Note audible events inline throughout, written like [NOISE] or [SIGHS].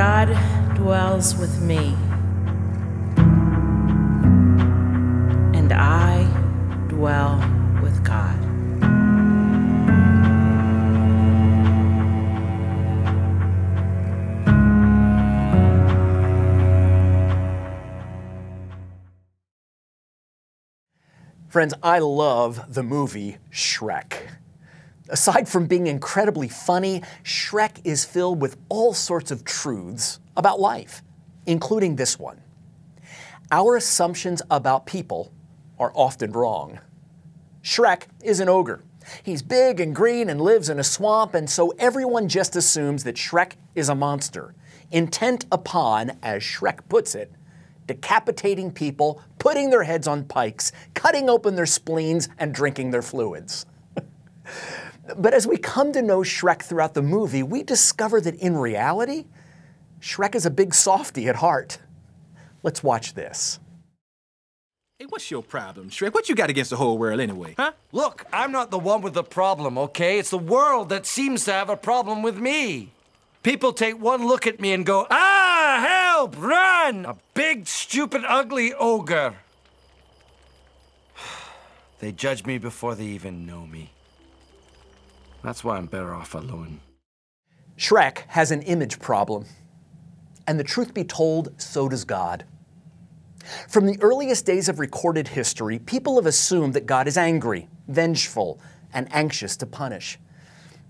God dwells with me, and I dwell with God. Friends, I love the movie Shrek. Aside from being incredibly funny, Shrek is filled with all sorts of truths about life, including this one. Our assumptions about people are often wrong. Shrek is an ogre. He's big and green and lives in a swamp, and so everyone just assumes that Shrek is a monster, intent upon, as Shrek puts it, decapitating people, putting their heads on pikes, cutting open their spleens, and drinking their fluids. [LAUGHS] but as we come to know Shrek throughout the movie, we discover that in reality, Shrek is a big softy at heart. Let's watch this. Hey, what's your problem, Shrek? What you got against the whole world anyway, huh? Look, I'm not the one with the problem, okay? It's the world that seems to have a problem with me. People take one look at me and go, ah, help, run! A big, stupid, ugly ogre. [SIGHS] they judge me before they even know me. That's why I'm better off alone. Shrek has an image problem. And the truth be told, so does God. From the earliest days of recorded history, people have assumed that God is angry, vengeful, and anxious to punish.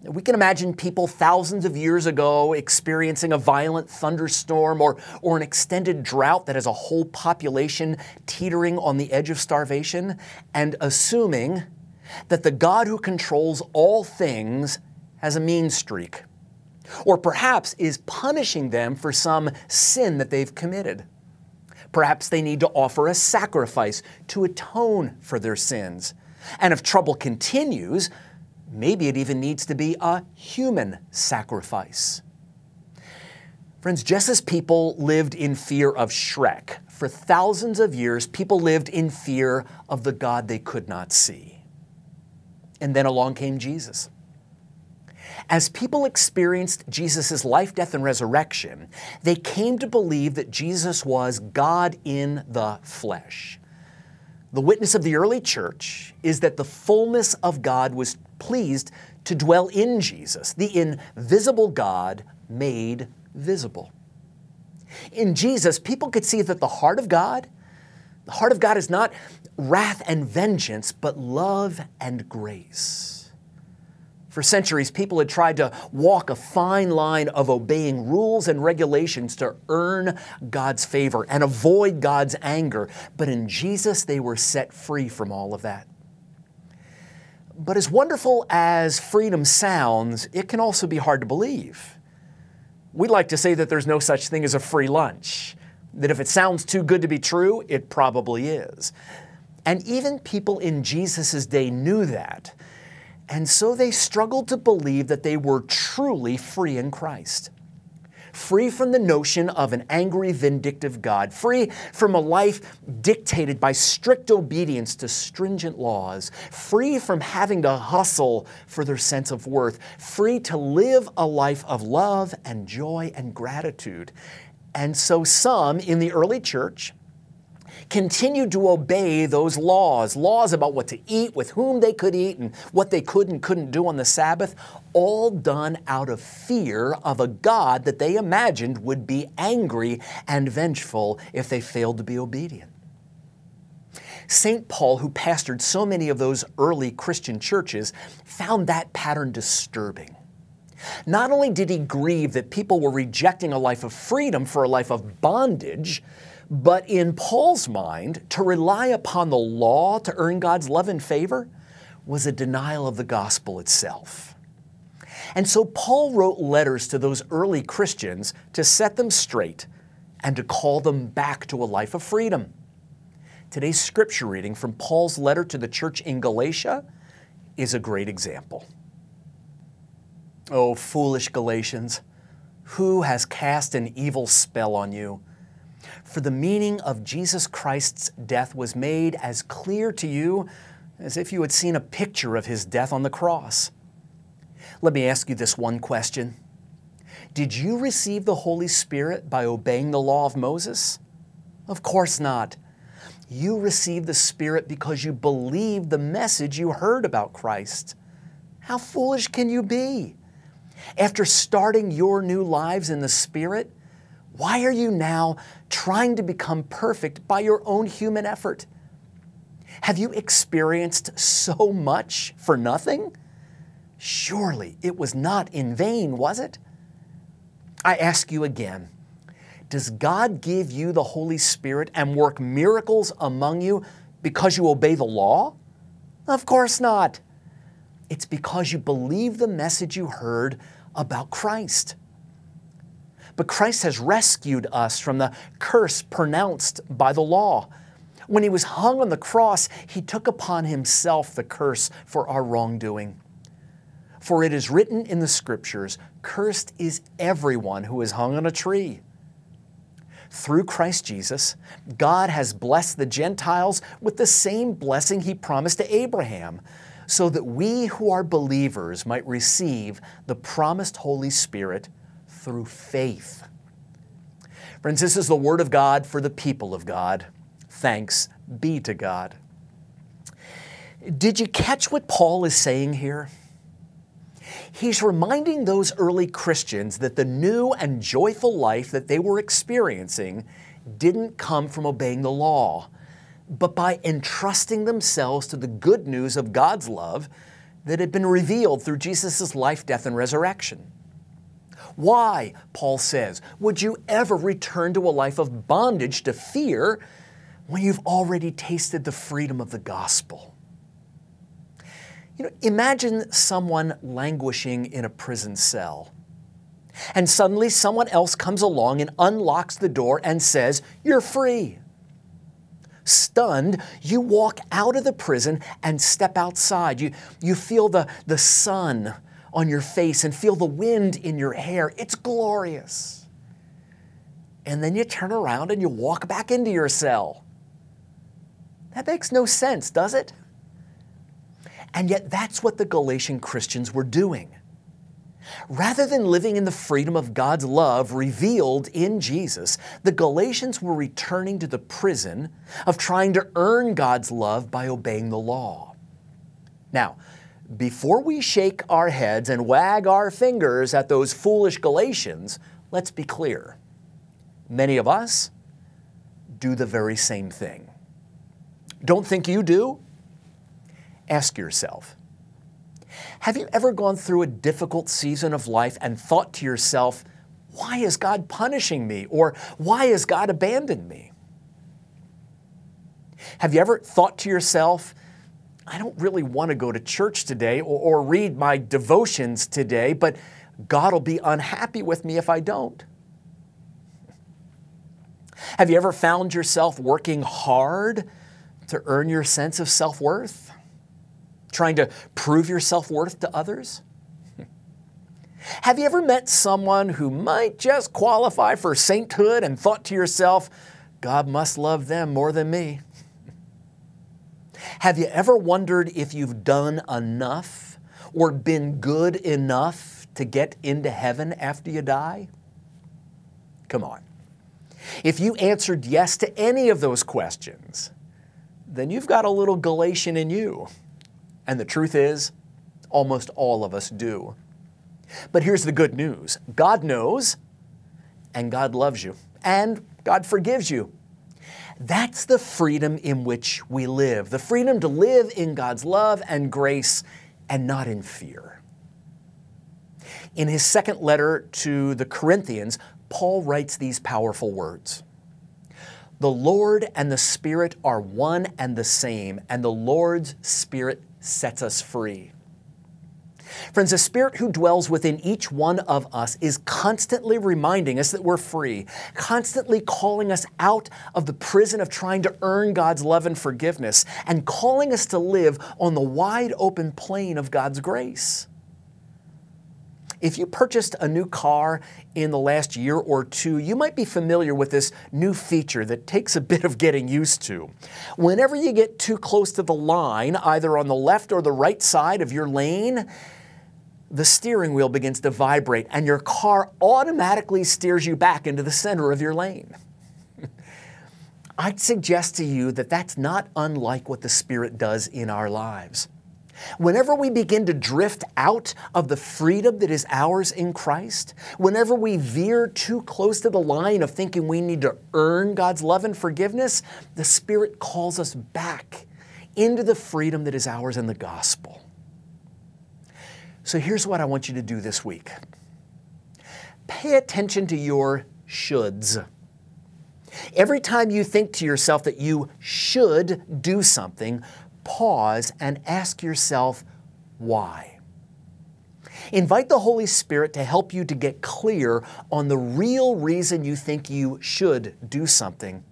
We can imagine people thousands of years ago experiencing a violent thunderstorm or, or an extended drought that has a whole population teetering on the edge of starvation and assuming that the God who controls all things has a mean streak, or perhaps is punishing them for some sin that they've committed. Perhaps they need to offer a sacrifice to atone for their sins. And if trouble continues, Maybe it even needs to be a human sacrifice. Friends, just as people lived in fear of Shrek, for thousands of years, people lived in fear of the God they could not see. And then along came Jesus. As people experienced Jesus' life, death, and resurrection, they came to believe that Jesus was God in the flesh. The witness of the early church is that the fullness of God was pleased to dwell in Jesus, the invisible God made visible. In Jesus, people could see that the heart of God, the heart of God is not wrath and vengeance, but love and grace. For centuries, people had tried to walk a fine line of obeying rules and regulations to earn God's favor and avoid God's anger. But in Jesus, they were set free from all of that. But as wonderful as freedom sounds, it can also be hard to believe. We like to say that there's no such thing as a free lunch, that if it sounds too good to be true, it probably is. And even people in Jesus' day knew that. And so they struggled to believe that they were truly free in Christ free from the notion of an angry, vindictive God, free from a life dictated by strict obedience to stringent laws, free from having to hustle for their sense of worth, free to live a life of love and joy and gratitude. And so some in the early church, continued to obey those laws, laws about what to eat, with whom they could eat, and what they could and couldn't do on the Sabbath, all done out of fear of a God that they imagined would be angry and vengeful if they failed to be obedient. St. Paul, who pastored so many of those early Christian churches, found that pattern disturbing. Not only did he grieve that people were rejecting a life of freedom for a life of bondage, but in Paul's mind, to rely upon the law to earn God's love and favor was a denial of the gospel itself. And so Paul wrote letters to those early Christians to set them straight and to call them back to a life of freedom. Today's scripture reading from Paul's letter to the church in Galatia is a great example. Oh, foolish Galatians, who has cast an evil spell on you? For the meaning of Jesus Christ's death was made as clear to you as if you had seen a picture of his death on the cross. Let me ask you this one question Did you receive the Holy Spirit by obeying the law of Moses? Of course not. You received the Spirit because you believed the message you heard about Christ. How foolish can you be? After starting your new lives in the Spirit, why are you now trying to become perfect by your own human effort? Have you experienced so much for nothing? Surely it was not in vain, was it? I ask you again Does God give you the Holy Spirit and work miracles among you because you obey the law? Of course not. It's because you believe the message you heard about Christ. But Christ has rescued us from the curse pronounced by the law. When he was hung on the cross, he took upon himself the curse for our wrongdoing. For it is written in the Scriptures, Cursed is everyone who is hung on a tree. Through Christ Jesus, God has blessed the Gentiles with the same blessing He promised to Abraham, so that we who are believers might receive the promised Holy Spirit through faith. Friends, this is the Word of God for the people of God. Thanks be to God. Did you catch what Paul is saying here? He's reminding those early Christians that the new and joyful life that they were experiencing didn't come from obeying the law, but by entrusting themselves to the good news of God's love that had been revealed through Jesus' life, death, and resurrection. Why, Paul says, would you ever return to a life of bondage to fear when you've already tasted the freedom of the gospel? You know, imagine someone languishing in a prison cell. And suddenly someone else comes along and unlocks the door and says, You're free. Stunned, you walk out of the prison and step outside. You, you feel the, the sun on your face and feel the wind in your hair. It's glorious. And then you turn around and you walk back into your cell. That makes no sense, does it? And yet, that's what the Galatian Christians were doing. Rather than living in the freedom of God's love revealed in Jesus, the Galatians were returning to the prison of trying to earn God's love by obeying the law. Now, before we shake our heads and wag our fingers at those foolish Galatians, let's be clear. Many of us do the very same thing. Don't think you do? Ask yourself Have you ever gone through a difficult season of life and thought to yourself, why is God punishing me? Or why has God abandoned me? Have you ever thought to yourself, I don't really want to go to church today or, or, read my devotions today, but God will be unhappy with me if I don't? Have you ever found yourself working hard to earn your sense of self worth? trying to prove your self worth to others? [LAUGHS] Have you ever met someone who might just qualify for sainthood and thought to yourself, God must love them more than me? Have you ever wondered if you've done enough or been good enough to get into heaven after you die? Come on. If you answered yes to any of those questions, then you've got a little Galatian in you. And the truth is, almost all of us do. But here's the good news God knows, and God loves you, and God forgives you. That's the freedom in which we live the freedom to live in God's love and grace and not in fear. In his second letter to the Corinthians, Paul writes these powerful words The Lord and the Spirit are one and the same, and the Lord's Spirit sets us free. Friends, the Spirit who dwells within each one of us is constantly reminding us that we're free, constantly calling us out of the prison of trying to earn God's love and forgiveness, and calling us to live on the wide open plain of God's grace. If you purchased a new car in the last year or two, you might be familiar with this new feature that takes a bit of getting used to. Whenever you get too close to the line, either on the left or the right side of your lane, the steering wheel begins to vibrate and your car automatically steers you back into the center of your lane. [LAUGHS] I'd suggest to you that that's not unlike what the Spirit does in our lives. Whenever we begin to drift out of the freedom that is ours in Christ, whenever we veer too close to the line of thinking we need to earn God's love and forgiveness, the Spirit calls us back into the freedom that is ours in the gospel. So here's what I want you to do this week pay attention to your shoulds. Every time you think to yourself that you should do something, pause and ask yourself why. Invite the Holy Spirit to help you to get clear on the real reason you think you should do something.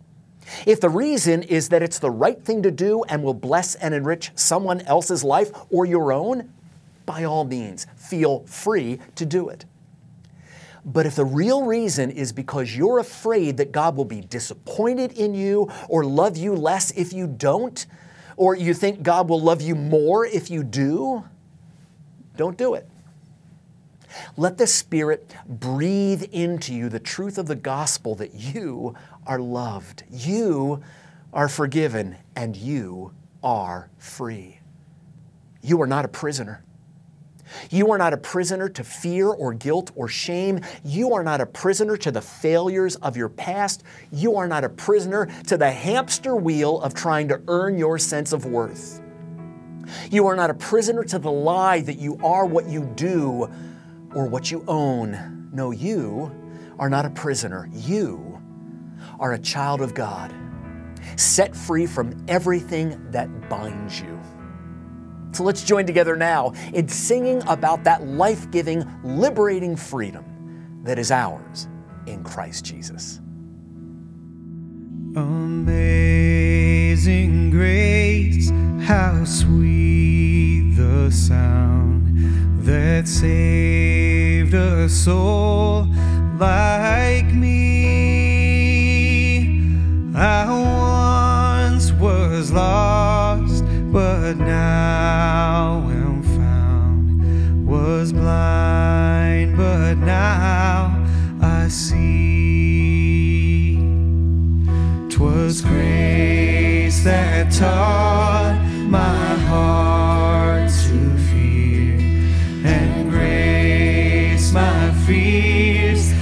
If the reason is that it's the right thing to do and will bless and enrich someone else's life or your own, by all means, feel free to do it. But if the real reason is because you're afraid that God will be disappointed in you or love you less if you don't, or you think God will love you more if you do, don't do it. Let the Spirit breathe into you the truth of the gospel that you are loved, you are forgiven, and you are free. You are not a prisoner. You are not a prisoner to fear or guilt or shame. You are not a prisoner to the failures of your past. You are not a prisoner to the hamster wheel of trying to earn your sense of worth. You are not a prisoner to the lie that you are what you do or what you own. No, you are not a prisoner. You are a child of God, set free from everything that binds you. So let's join together now in singing about that life giving, liberating freedom that is ours in Christ Jesus. Amazing grace, how sweet the sound that saved a soul like me. Fears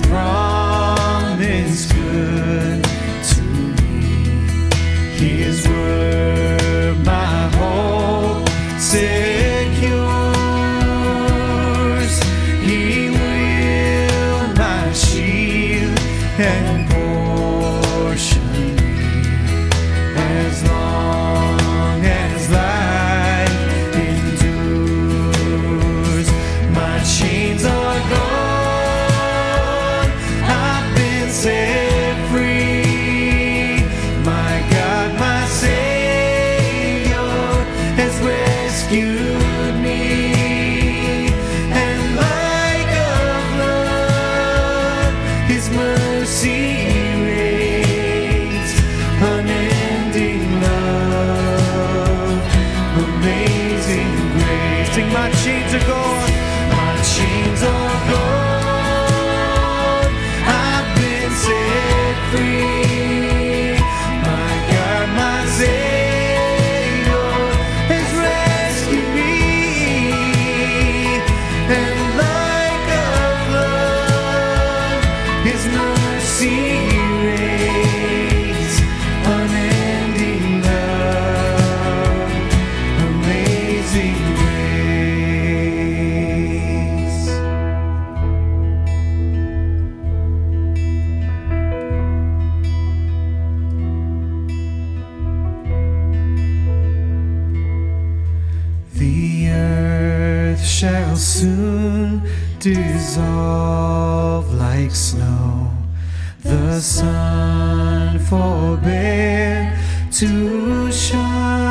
promised my chains dissolve like snow. The sun forbear to shine,